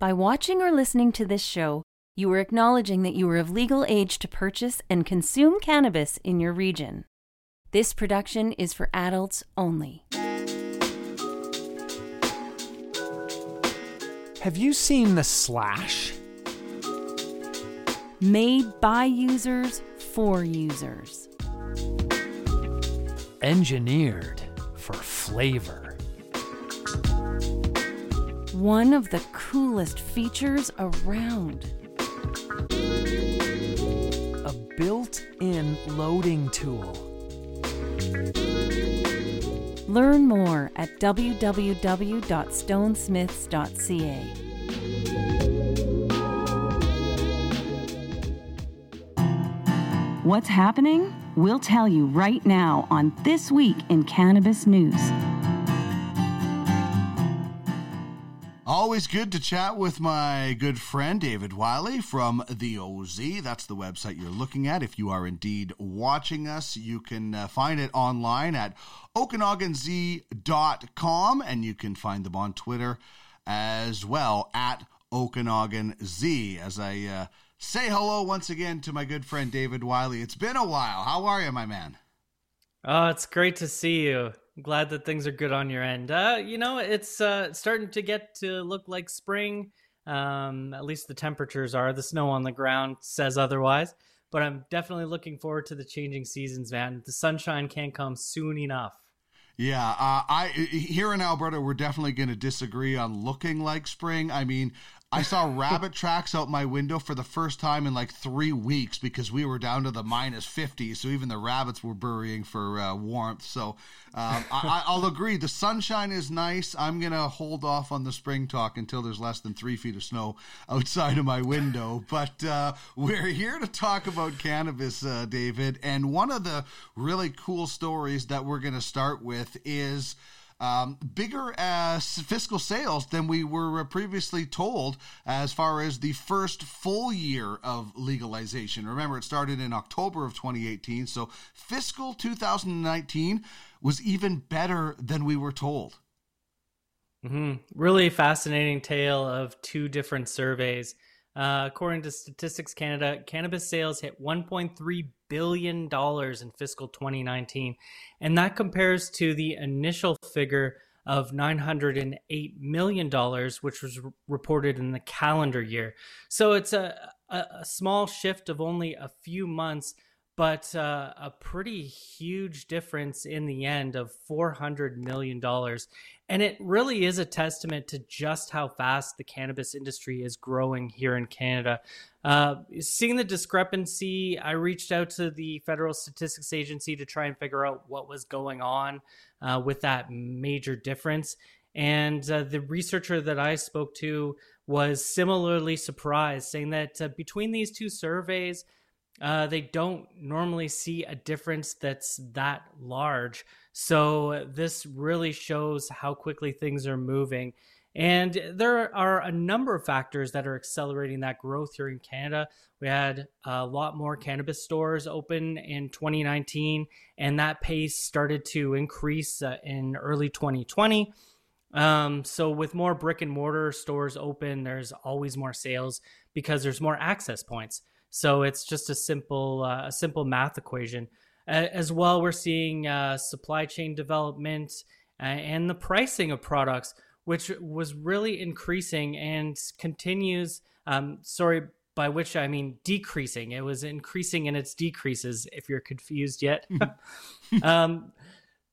By watching or listening to this show, you are acknowledging that you are of legal age to purchase and consume cannabis in your region. This production is for adults only. Have you seen The Slash? Made by users for users. Engineered for flavor. One of the coolest features around. A built in loading tool. Learn more at www.stonesmiths.ca. What's happening? We'll tell you right now on This Week in Cannabis News. Always good to chat with my good friend David Wylie from the OZ. That's the website you're looking at. If you are indeed watching us, you can uh, find it online at OkanaganZ.com and you can find them on Twitter as well at OkanaganZ. As I uh, say hello once again to my good friend David Wylie. It's been a while. How are you, my man? Oh, it's great to see you. Glad that things are good on your end. Uh, you know, it's uh, starting to get to look like spring. Um, at least the temperatures are. The snow on the ground says otherwise. But I'm definitely looking forward to the changing seasons, man. The sunshine can't come soon enough. Yeah, uh, I here in Alberta, we're definitely going to disagree on looking like spring. I mean, I saw rabbit tracks out my window for the first time in like three weeks because we were down to the minus 50. So even the rabbits were burying for uh, warmth. So um, I, will agree. The sunshine is nice. I'm going to hold off on the spring talk until there's less than three feet of snow outside of my window. But uh, we're here to talk about cannabis, uh, David. And one of the really cool stories that we're going to start with is um, bigger fiscal sales than we were previously told as far as the first full year of legalization. Remember, it started in October of 2018, so fiscal 2019 was even better than we were told. Mm-hmm. Really fascinating tale of two different surveys. Uh, according to Statistics Canada, cannabis sales hit 1.3 billion dollars in fiscal 2019, and that compares to the initial figure of 908 million dollars, which was re- reported in the calendar year. So it's a, a, a small shift of only a few months, but uh, a pretty huge difference in the end of 400 million dollars and it really is a testament to just how fast the cannabis industry is growing here in Canada. Uh, seeing the discrepancy, I reached out to the Federal Statistics Agency to try and figure out what was going on uh, with that major difference. And uh, the researcher that I spoke to was similarly surprised, saying that uh, between these two surveys, uh, they don't normally see a difference that's that large. So this really shows how quickly things are moving. And there are a number of factors that are accelerating that growth here in Canada. We had a lot more cannabis stores open in 2019, and that pace started to increase uh, in early 2020. Um, so, with more brick and mortar stores open, there's always more sales because there's more access points. So it's just a simple uh, a simple math equation. As well, we're seeing uh, supply chain development uh, and the pricing of products, which was really increasing and continues. Um, sorry, by which I mean decreasing. It was increasing in its decreases. If you're confused yet. um,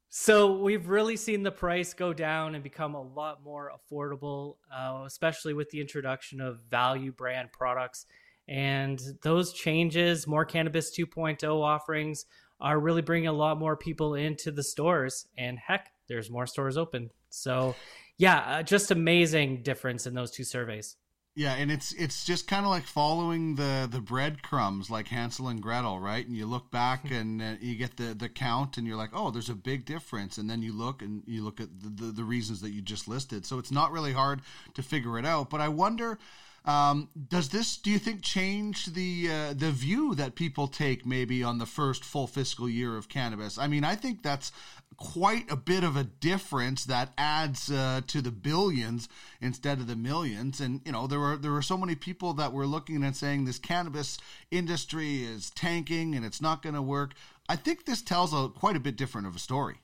so we've really seen the price go down and become a lot more affordable, uh, especially with the introduction of value brand products and those changes, more Cannabis 2.0 offerings, are really bringing a lot more people into the stores. And heck, there's more stores open. So, yeah, uh, just amazing difference in those two surveys. Yeah, and it's it's just kind of like following the the breadcrumbs, like Hansel and Gretel, right? And you look back and uh, you get the the count, and you're like, oh, there's a big difference. And then you look and you look at the, the, the reasons that you just listed. So it's not really hard to figure it out. But I wonder um, does this, do you think, change the uh, the view that people take maybe on the first full fiscal year of cannabis? I mean, I think that's quite a bit of a difference that adds uh, to the billions instead of the millions. And you know, there were there were so many people that were looking and saying this cannabis industry is tanking and it's not going to work. I think this tells a quite a bit different of a story.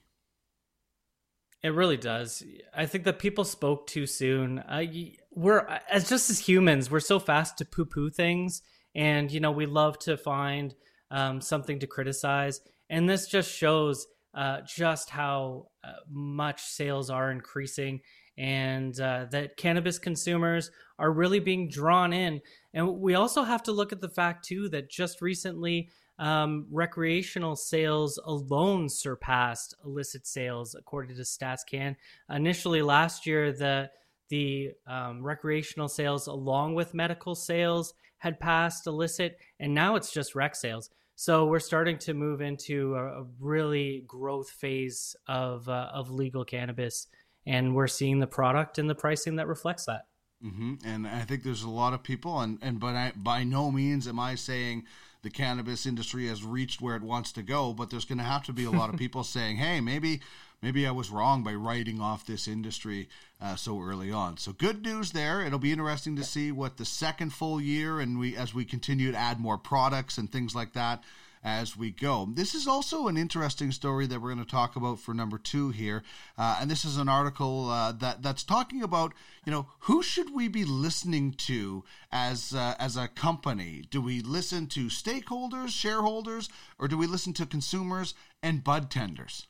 It really does. I think that people spoke too soon. Uh, we're as just as humans, we're so fast to poo-poo things, and you know we love to find um, something to criticize, and this just shows uh, just how uh, much sales are increasing, and uh, that cannabis consumers are really being drawn in. And we also have to look at the fact too that just recently um, recreational sales alone surpassed illicit sales, according to StatsCan. Initially, last year, the the um, recreational sales, along with medical sales, had passed illicit, and now it's just rec sales. So we're starting to move into a, a really growth phase of uh, of legal cannabis, and we're seeing the product and the pricing that reflects that. Mm-hmm. And I think there's a lot of people, and and but I, by no means am I saying the cannabis industry has reached where it wants to go, but there's going to have to be a lot of people saying, "Hey, maybe maybe I was wrong by writing off this industry uh, so early on." So good news there. It'll be interesting to see what the second full year and we as we continue to add more products and things like that as we go. This is also an interesting story that we're going to talk about for number two here, uh, and this is an article uh, that that's talking about you know who should we be listening to as uh, as a company? Do we listen to stakeholders, shareholders, or do we listen to consumers and bud tenders?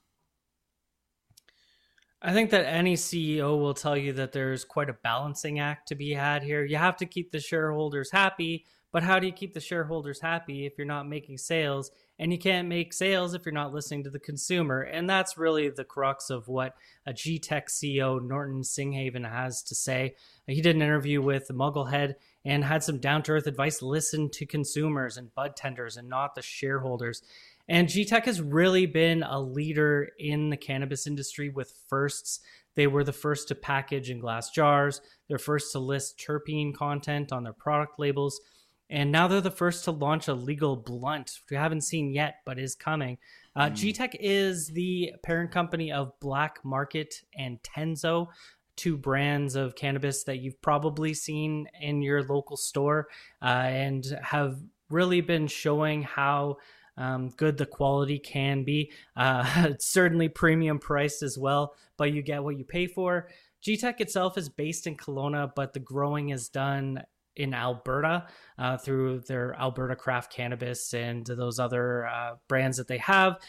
I think that any CEO will tell you that there's quite a balancing act to be had here. You have to keep the shareholders happy, but how do you keep the shareholders happy if you're not making sales? And you can't make sales if you're not listening to the consumer. And that's really the crux of what a GTEC CEO, Norton Singhavon, has to say. He did an interview with Mugglehead and had some down to earth advice listen to consumers and bud tenders and not the shareholders. And GTEC has really been a leader in the cannabis industry with firsts. They were the first to package in glass jars, they're first to list terpene content on their product labels. And now they're the first to launch a legal blunt, which we haven't seen yet, but is coming. Uh, mm. GTEC is the parent company of Black Market and Tenzo, two brands of cannabis that you've probably seen in your local store uh, and have really been showing how um, good the quality can be. Uh, certainly premium priced as well, but you get what you pay for. GTEC itself is based in Kelowna, but the growing is done in Alberta uh, through their Alberta Craft Cannabis and those other uh, brands that they have.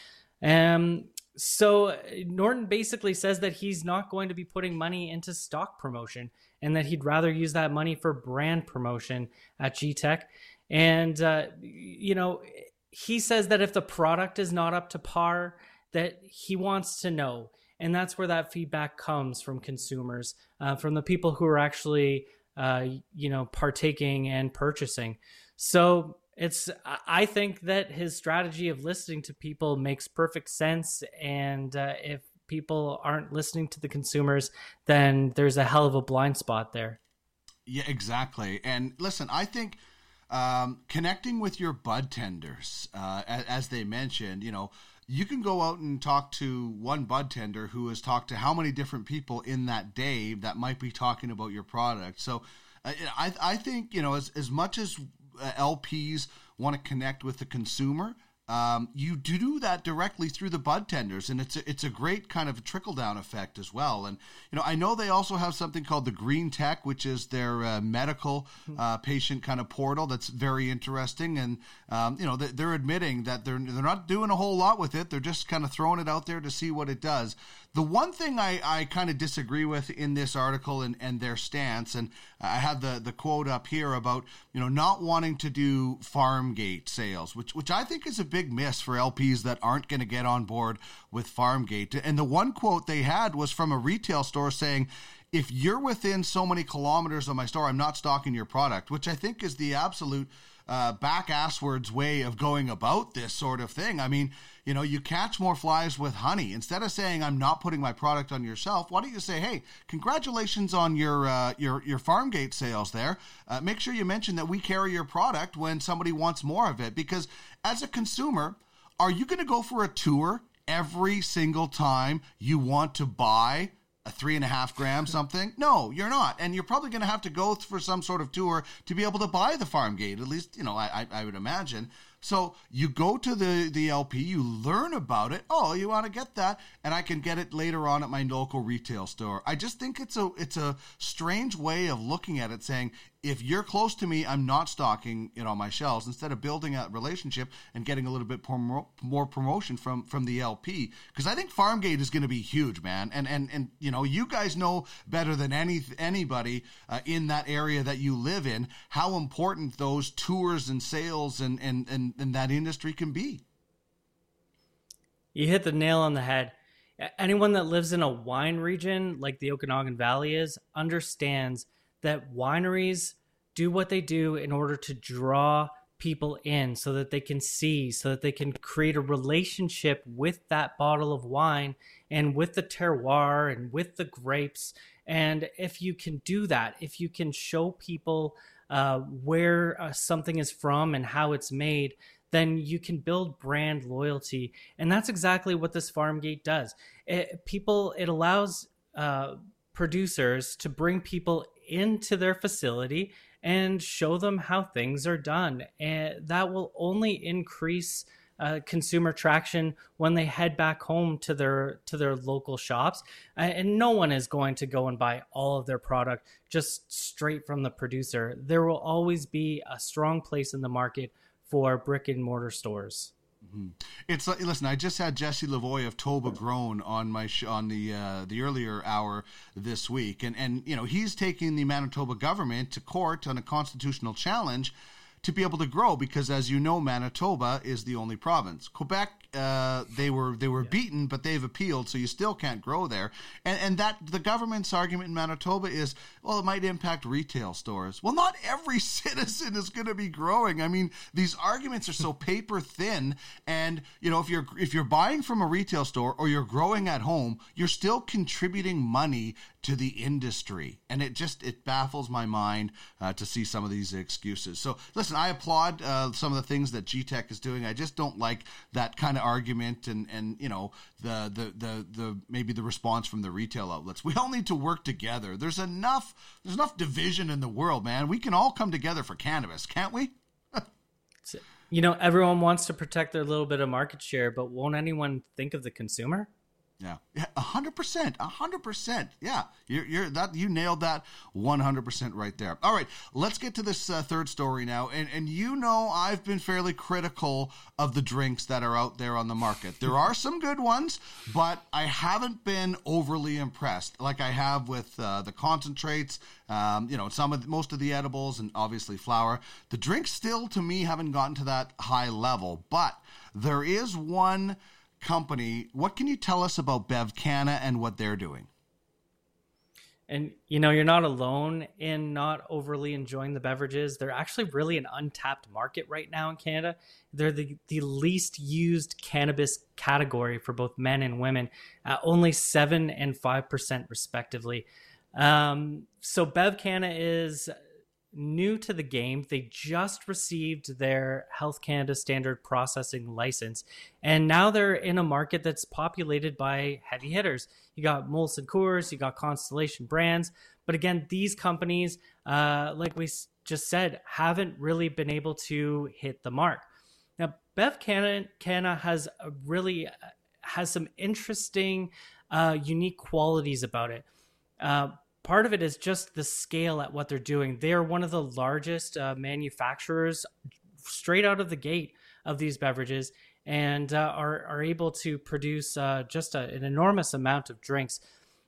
Um, so Norton basically says that he's not going to be putting money into stock promotion and that he'd rather use that money for brand promotion at GTEC. And, uh, you know, he says that if the product is not up to par, that he wants to know. And that's where that feedback comes from consumers, uh, from the people who are actually uh, you know, partaking and purchasing. So it's I think that his strategy of listening to people makes perfect sense, and uh, if people aren't listening to the consumers, then there's a hell of a blind spot there. Yeah, exactly. And listen, I think um, connecting with your bud tenders, uh, as, as, they mentioned, you know, you can go out and talk to one bud tender who has talked to how many different people in that day that might be talking about your product. So uh, I, I think, you know, as, as much as uh, LPs want to connect with the consumer, um, you do that directly through the bud tenders, and it's a, it's a great kind of trickle down effect as well. And you know, I know they also have something called the Green Tech, which is their uh, medical uh, patient kind of portal. That's very interesting, and um, you know, they're admitting that they're they're not doing a whole lot with it. They're just kind of throwing it out there to see what it does. The one thing I, I kind of disagree with in this article and, and their stance, and I have the, the quote up here about you know not wanting to do farm gate sales, which which I think is a big miss for LPs that aren't going to get on board with Farmgate. And the one quote they had was from a retail store saying, "If you're within so many kilometers of my store, I'm not stocking your product," which I think is the absolute uh, back asswards way of going about this sort of thing. I mean, you know, you catch more flies with honey. Instead of saying I'm not putting my product on yourself, why don't you say, "Hey, congratulations on your uh, your your farm gate sales there. Uh, make sure you mention that we carry your product when somebody wants more of it because as a consumer, are you going to go for a tour every single time you want to buy a three and a half gram something? No, you're not. And you're probably going to have to go for some sort of tour to be able to buy the farm gate. At least, you know, I, I, I would imagine. So you go to the, the LP, you learn about it. Oh, you want to get that, and I can get it later on at my local retail store. I just think it's a it's a strange way of looking at it, saying if you're close to me, I'm not stocking it on my shelves instead of building a relationship and getting a little bit more, promotion from from the LP. Because I think Farmgate is going to be huge, man. And and and you know, you guys know better than any anybody uh, in that area that you live in how important those tours and sales and and and, and that industry can be. You hit the nail on the head. Anyone that lives in a wine region like the Okanagan Valley is understands that wineries do what they do in order to draw people in so that they can see, so that they can create a relationship with that bottle of wine and with the terroir and with the grapes. And if you can do that, if you can show people uh, where uh, something is from and how it's made, then you can build brand loyalty. And that's exactly what this farm gate does. It, people, it allows uh, producers to bring people into their facility and show them how things are done. And that will only increase uh, consumer traction when they head back home to their to their local shops. And no one is going to go and buy all of their product just straight from the producer. There will always be a strong place in the market for brick and mortar stores. Mm-hmm. It's uh, listen. I just had Jesse Lavoie of Toba Grown on my sh- on the uh, the earlier hour this week, and and you know he's taking the Manitoba government to court on a constitutional challenge to be able to grow because as you know Manitoba is the only province. Quebec uh, they were they were yeah. beaten but they've appealed so you still can't grow there. And and that the government's argument in Manitoba is well it might impact retail stores. Well not every citizen is going to be growing. I mean these arguments are so paper thin and you know if you're if you're buying from a retail store or you're growing at home you're still contributing money to the industry and it just it baffles my mind uh, to see some of these excuses. So listen listen, I applaud uh, some of the things that GTEC is doing. I just don't like that kind of argument and and you know the the the the maybe the response from the retail outlets. We all need to work together. There's enough there's enough division in the world, man. We can all come together for cannabis, can't we? you know, everyone wants to protect their little bit of market share, but won't anyone think of the consumer? Yeah, yeah, hundred percent, hundred percent. Yeah, you're, you're that you nailed that one hundred percent right there. All right, let's get to this uh, third story now. And and you know I've been fairly critical of the drinks that are out there on the market. There are some good ones, but I haven't been overly impressed, like I have with uh, the concentrates. Um, you know, some of the, most of the edibles and obviously flour. The drinks still, to me, haven't gotten to that high level, but there is one company. What can you tell us about BevCanna and what they're doing? And you know, you're not alone in not overly enjoying the beverages. They're actually really an untapped market right now in Canada. They're the, the least used cannabis category for both men and women, at only 7 and 5% respectively. Um, so BevCanna is new to the game. They just received their Health Canada standard processing license, and now they're in a market that's populated by heavy hitters. You got Molson Coors, you got Constellation Brands, but again, these companies, uh, like we just said, haven't really been able to hit the mark. Now, BevCanna, has really uh, has some interesting, uh, unique qualities about it. Uh, part of it is just the scale at what they're doing. They are one of the largest uh, manufacturers straight out of the gate of these beverages and uh, are, are able to produce uh, just a, an enormous amount of drinks.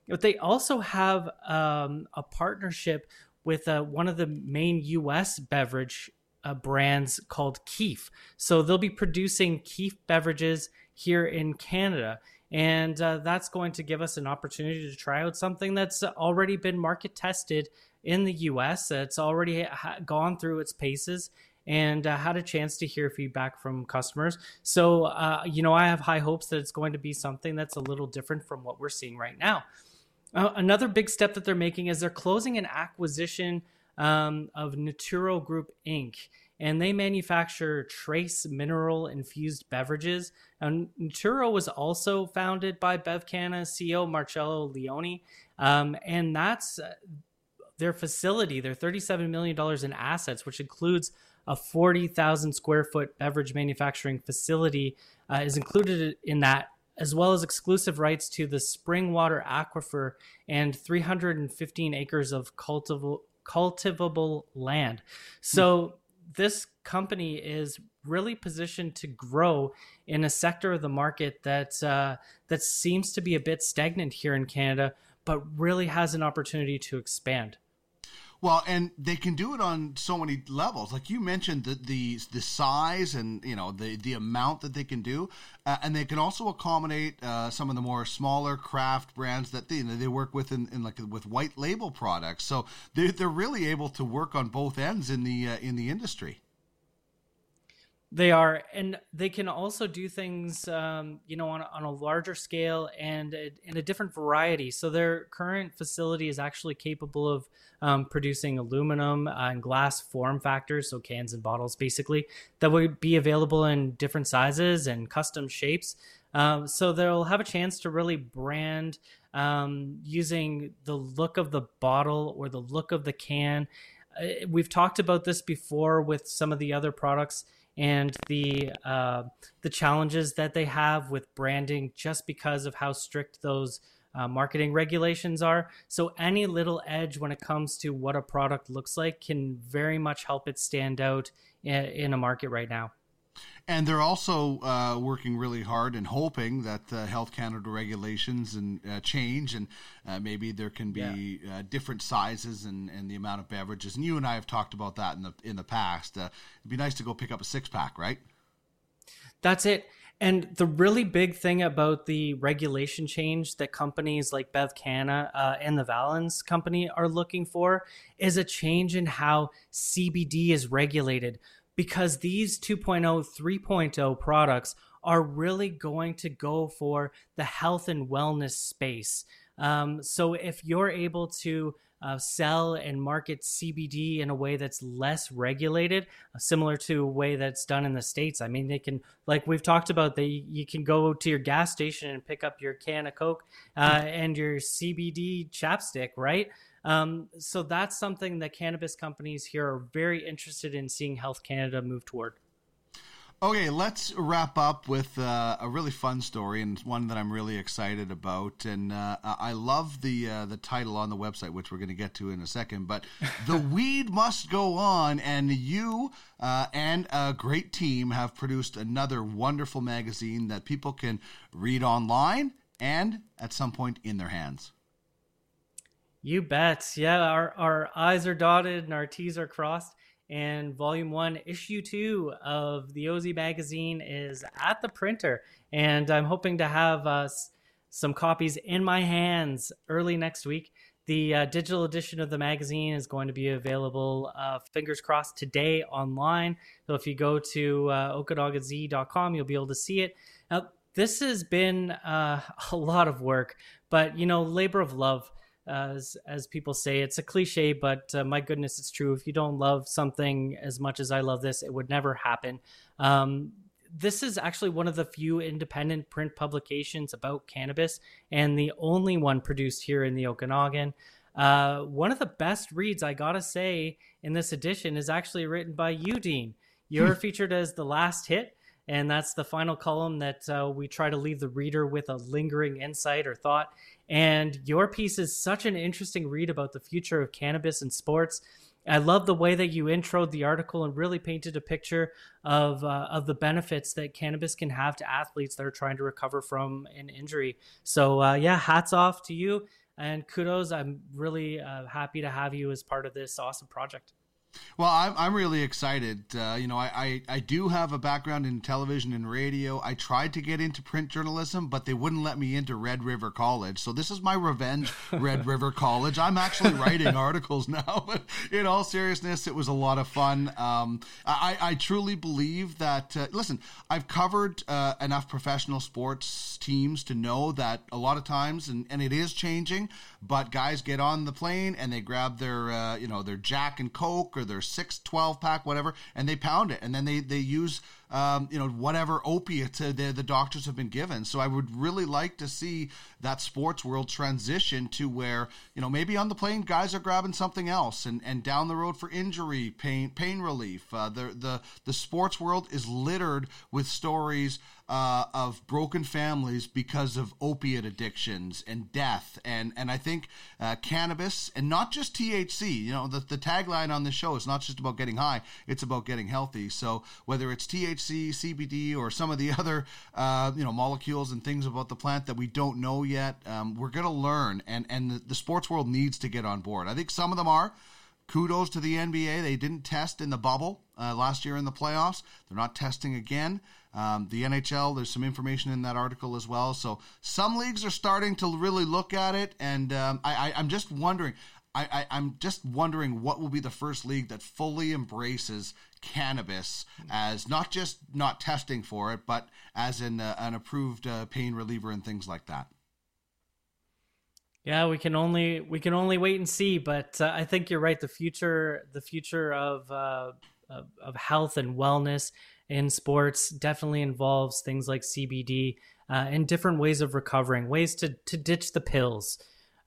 But they also have um, a partnership with uh, one of the main US beverage uh, brands called Keef. So they'll be producing Keef beverages here in Canada and uh, that's going to give us an opportunity to try out something that's already been market tested in the US. It's already ha- gone through its paces and uh, had a chance to hear feedback from customers. So, uh, you know, I have high hopes that it's going to be something that's a little different from what we're seeing right now. Uh, another big step that they're making is they're closing an acquisition um, of Naturo Group Inc and they manufacture trace mineral infused beverages. And Naturo was also founded by BevCanna CEO Marcello Leone, um, and that's uh, their facility. Their $37 million in assets, which includes a 40,000 square foot beverage manufacturing facility, uh, is included in that. As well as exclusive rights to the Springwater Aquifer and 315 acres of cultivable land. So this company is really positioned to grow in a sector of the market that uh, that seems to be a bit stagnant here in Canada, but really has an opportunity to expand. Well, and they can do it on so many levels. Like you mentioned, the the, the size and you know the the amount that they can do, uh, and they can also accommodate uh, some of the more smaller craft brands that they you know, they work with in, in, like with white label products. So they they're really able to work on both ends in the uh, in the industry. They are, and they can also do things, um, you know, on, on a larger scale and in a different variety. So their current facility is actually capable of um, producing aluminum and glass form factors, so cans and bottles, basically, that would be available in different sizes and custom shapes. Um, so they'll have a chance to really brand um, using the look of the bottle or the look of the can. Uh, we've talked about this before with some of the other products and the uh, the challenges that they have with branding just because of how strict those uh, marketing regulations are. So any little edge when it comes to what a product looks like can very much help it stand out in, in a market right now. And they're also uh, working really hard and hoping that uh, Health Canada regulations and uh, change, and uh, maybe there can be yeah. Uh, different sizes and, and the amount of beverages. And you and I have talked about that in the in the past. Uh, it'd be nice to go pick up a six pack, right? That's it. And the really big thing about the regulation change that companies like BevCanna uh, and the Valens company are looking for is a change in how CBD is regulated because these 2.0, 3.0 products are really going to go for the health and wellness space. Um, so if you're able to uh, sell and market CBD in a way that's less regulated, uh, similar to a way that's done in the states. I mean, they can, like we've talked about, they you can go to your gas station and pick up your can of Coke uh, and your CBD chapstick, right? Um, so that's something that cannabis companies here are very interested in seeing Health Canada move toward. Okay, let's wrap up with uh, a really fun story and one that I'm really excited about. And uh, I love the uh, the title on the website, which we're going to get to in a second. But the weed must go on, and you uh, and a great team have produced another wonderful magazine that people can read online and at some point in their hands. You bet. Yeah, our, our I's are dotted and our T's are crossed. And volume one, issue two of the OZ magazine is at the printer. And I'm hoping to have uh, some copies in my hands early next week. The uh, digital edition of the magazine is going to be available, uh, fingers crossed, today online. So if you go to uh, you'll be able to see it. Now, this has been uh, a lot of work, but you know, labor of love as as people say. It's a cliche, but uh, my goodness, it's true. If you don't love something as much as I love this, it would never happen. Um, this is actually one of the few independent print publications about cannabis, and the only one produced here in the Okanagan. Uh, one of the best reads, I gotta say, in this edition is actually written by you, Dean. You're hmm. featured as the last hit, and that's the final column that uh, we try to leave the reader with a lingering insight or thought. And your piece is such an interesting read about the future of cannabis and sports. I love the way that you introed the article and really painted a picture of uh, of the benefits that cannabis can have to athletes that are trying to recover from an injury. So uh, yeah, hats off to you and kudos. I'm really uh, happy to have you as part of this awesome project. Well, I'm, I'm really excited. Uh, you know, I, I, I, do have a background in television and radio. I tried to get into print journalism, but they wouldn't let me into Red River College. So this is my revenge, Red River College. I'm actually writing articles now. But in all seriousness, it was a lot of fun. Um, I, I truly believe that, uh, listen, I've covered uh, enough professional sports teams to know that a lot of times, and, and it is changing, but guys get on the plane and they grab their, uh, you know, their Jack and Coke or their six, 12 pack, whatever, and they pound it. And then they, they use, um, you know, whatever opiate the, the doctors have been given. So I would really like to see that sports world transition to where, you know, maybe on the plane, guys are grabbing something else and, and down the road for injury, pain, pain relief. Uh, the, the, the sports world is littered with stories uh, of broken families because of opiate addictions and death. And, and I think uh, cannabis, and not just THC, you know, the, the tagline on the show is not just about getting high, it's about getting healthy. So whether it's THC, CBD, or some of the other, uh, you know, molecules and things about the plant that we don't know yet, um, we're going to learn. And, and the, the sports world needs to get on board. I think some of them are kudos to the NBA. They didn't test in the bubble uh, last year in the playoffs. They're not testing again. Um, the NHL, there's some information in that article as well. So some leagues are starting to really look at it, and um, I, am just wondering. I, I am just wondering what will be the first league that fully embraces cannabis as not just not testing for it, but as an, uh, an approved uh, pain reliever and things like that. Yeah, we can only we can only wait and see, but uh, I think you're right. The future the future of, uh, of, of health and wellness in sports definitely involves things like CBD uh, and different ways of recovering, ways to to ditch the pills.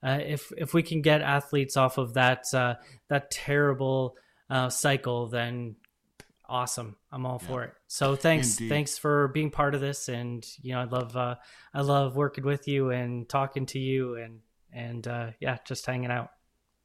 Uh, if if we can get athletes off of that uh, that terrible uh, cycle, then awesome. I'm all yeah. for it. So thanks Indeed. thanks for being part of this, and you know I love I love working with you and talking to you and and uh, yeah, just hanging out.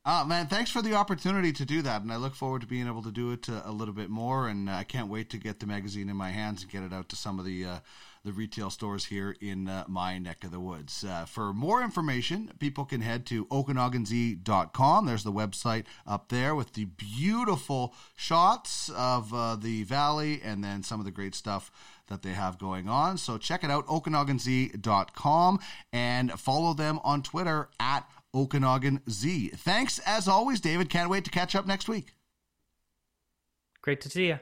Uh, man, thanks for the opportunity to do that, and I look forward to being able to do it uh, a little bit more. And uh, I can't wait to get the magazine in my hands and get it out to some of the uh, the retail stores here in uh, my neck of the woods. Uh, for more information, people can head to OkanaganZ.com. There's the website up there with the beautiful shots of uh, the valley and then some of the great stuff that they have going on. So check it out, OkanaganZ.com, and follow them on Twitter at Okanagan Z. Thanks as always, David. Can't wait to catch up next week. Great to see you.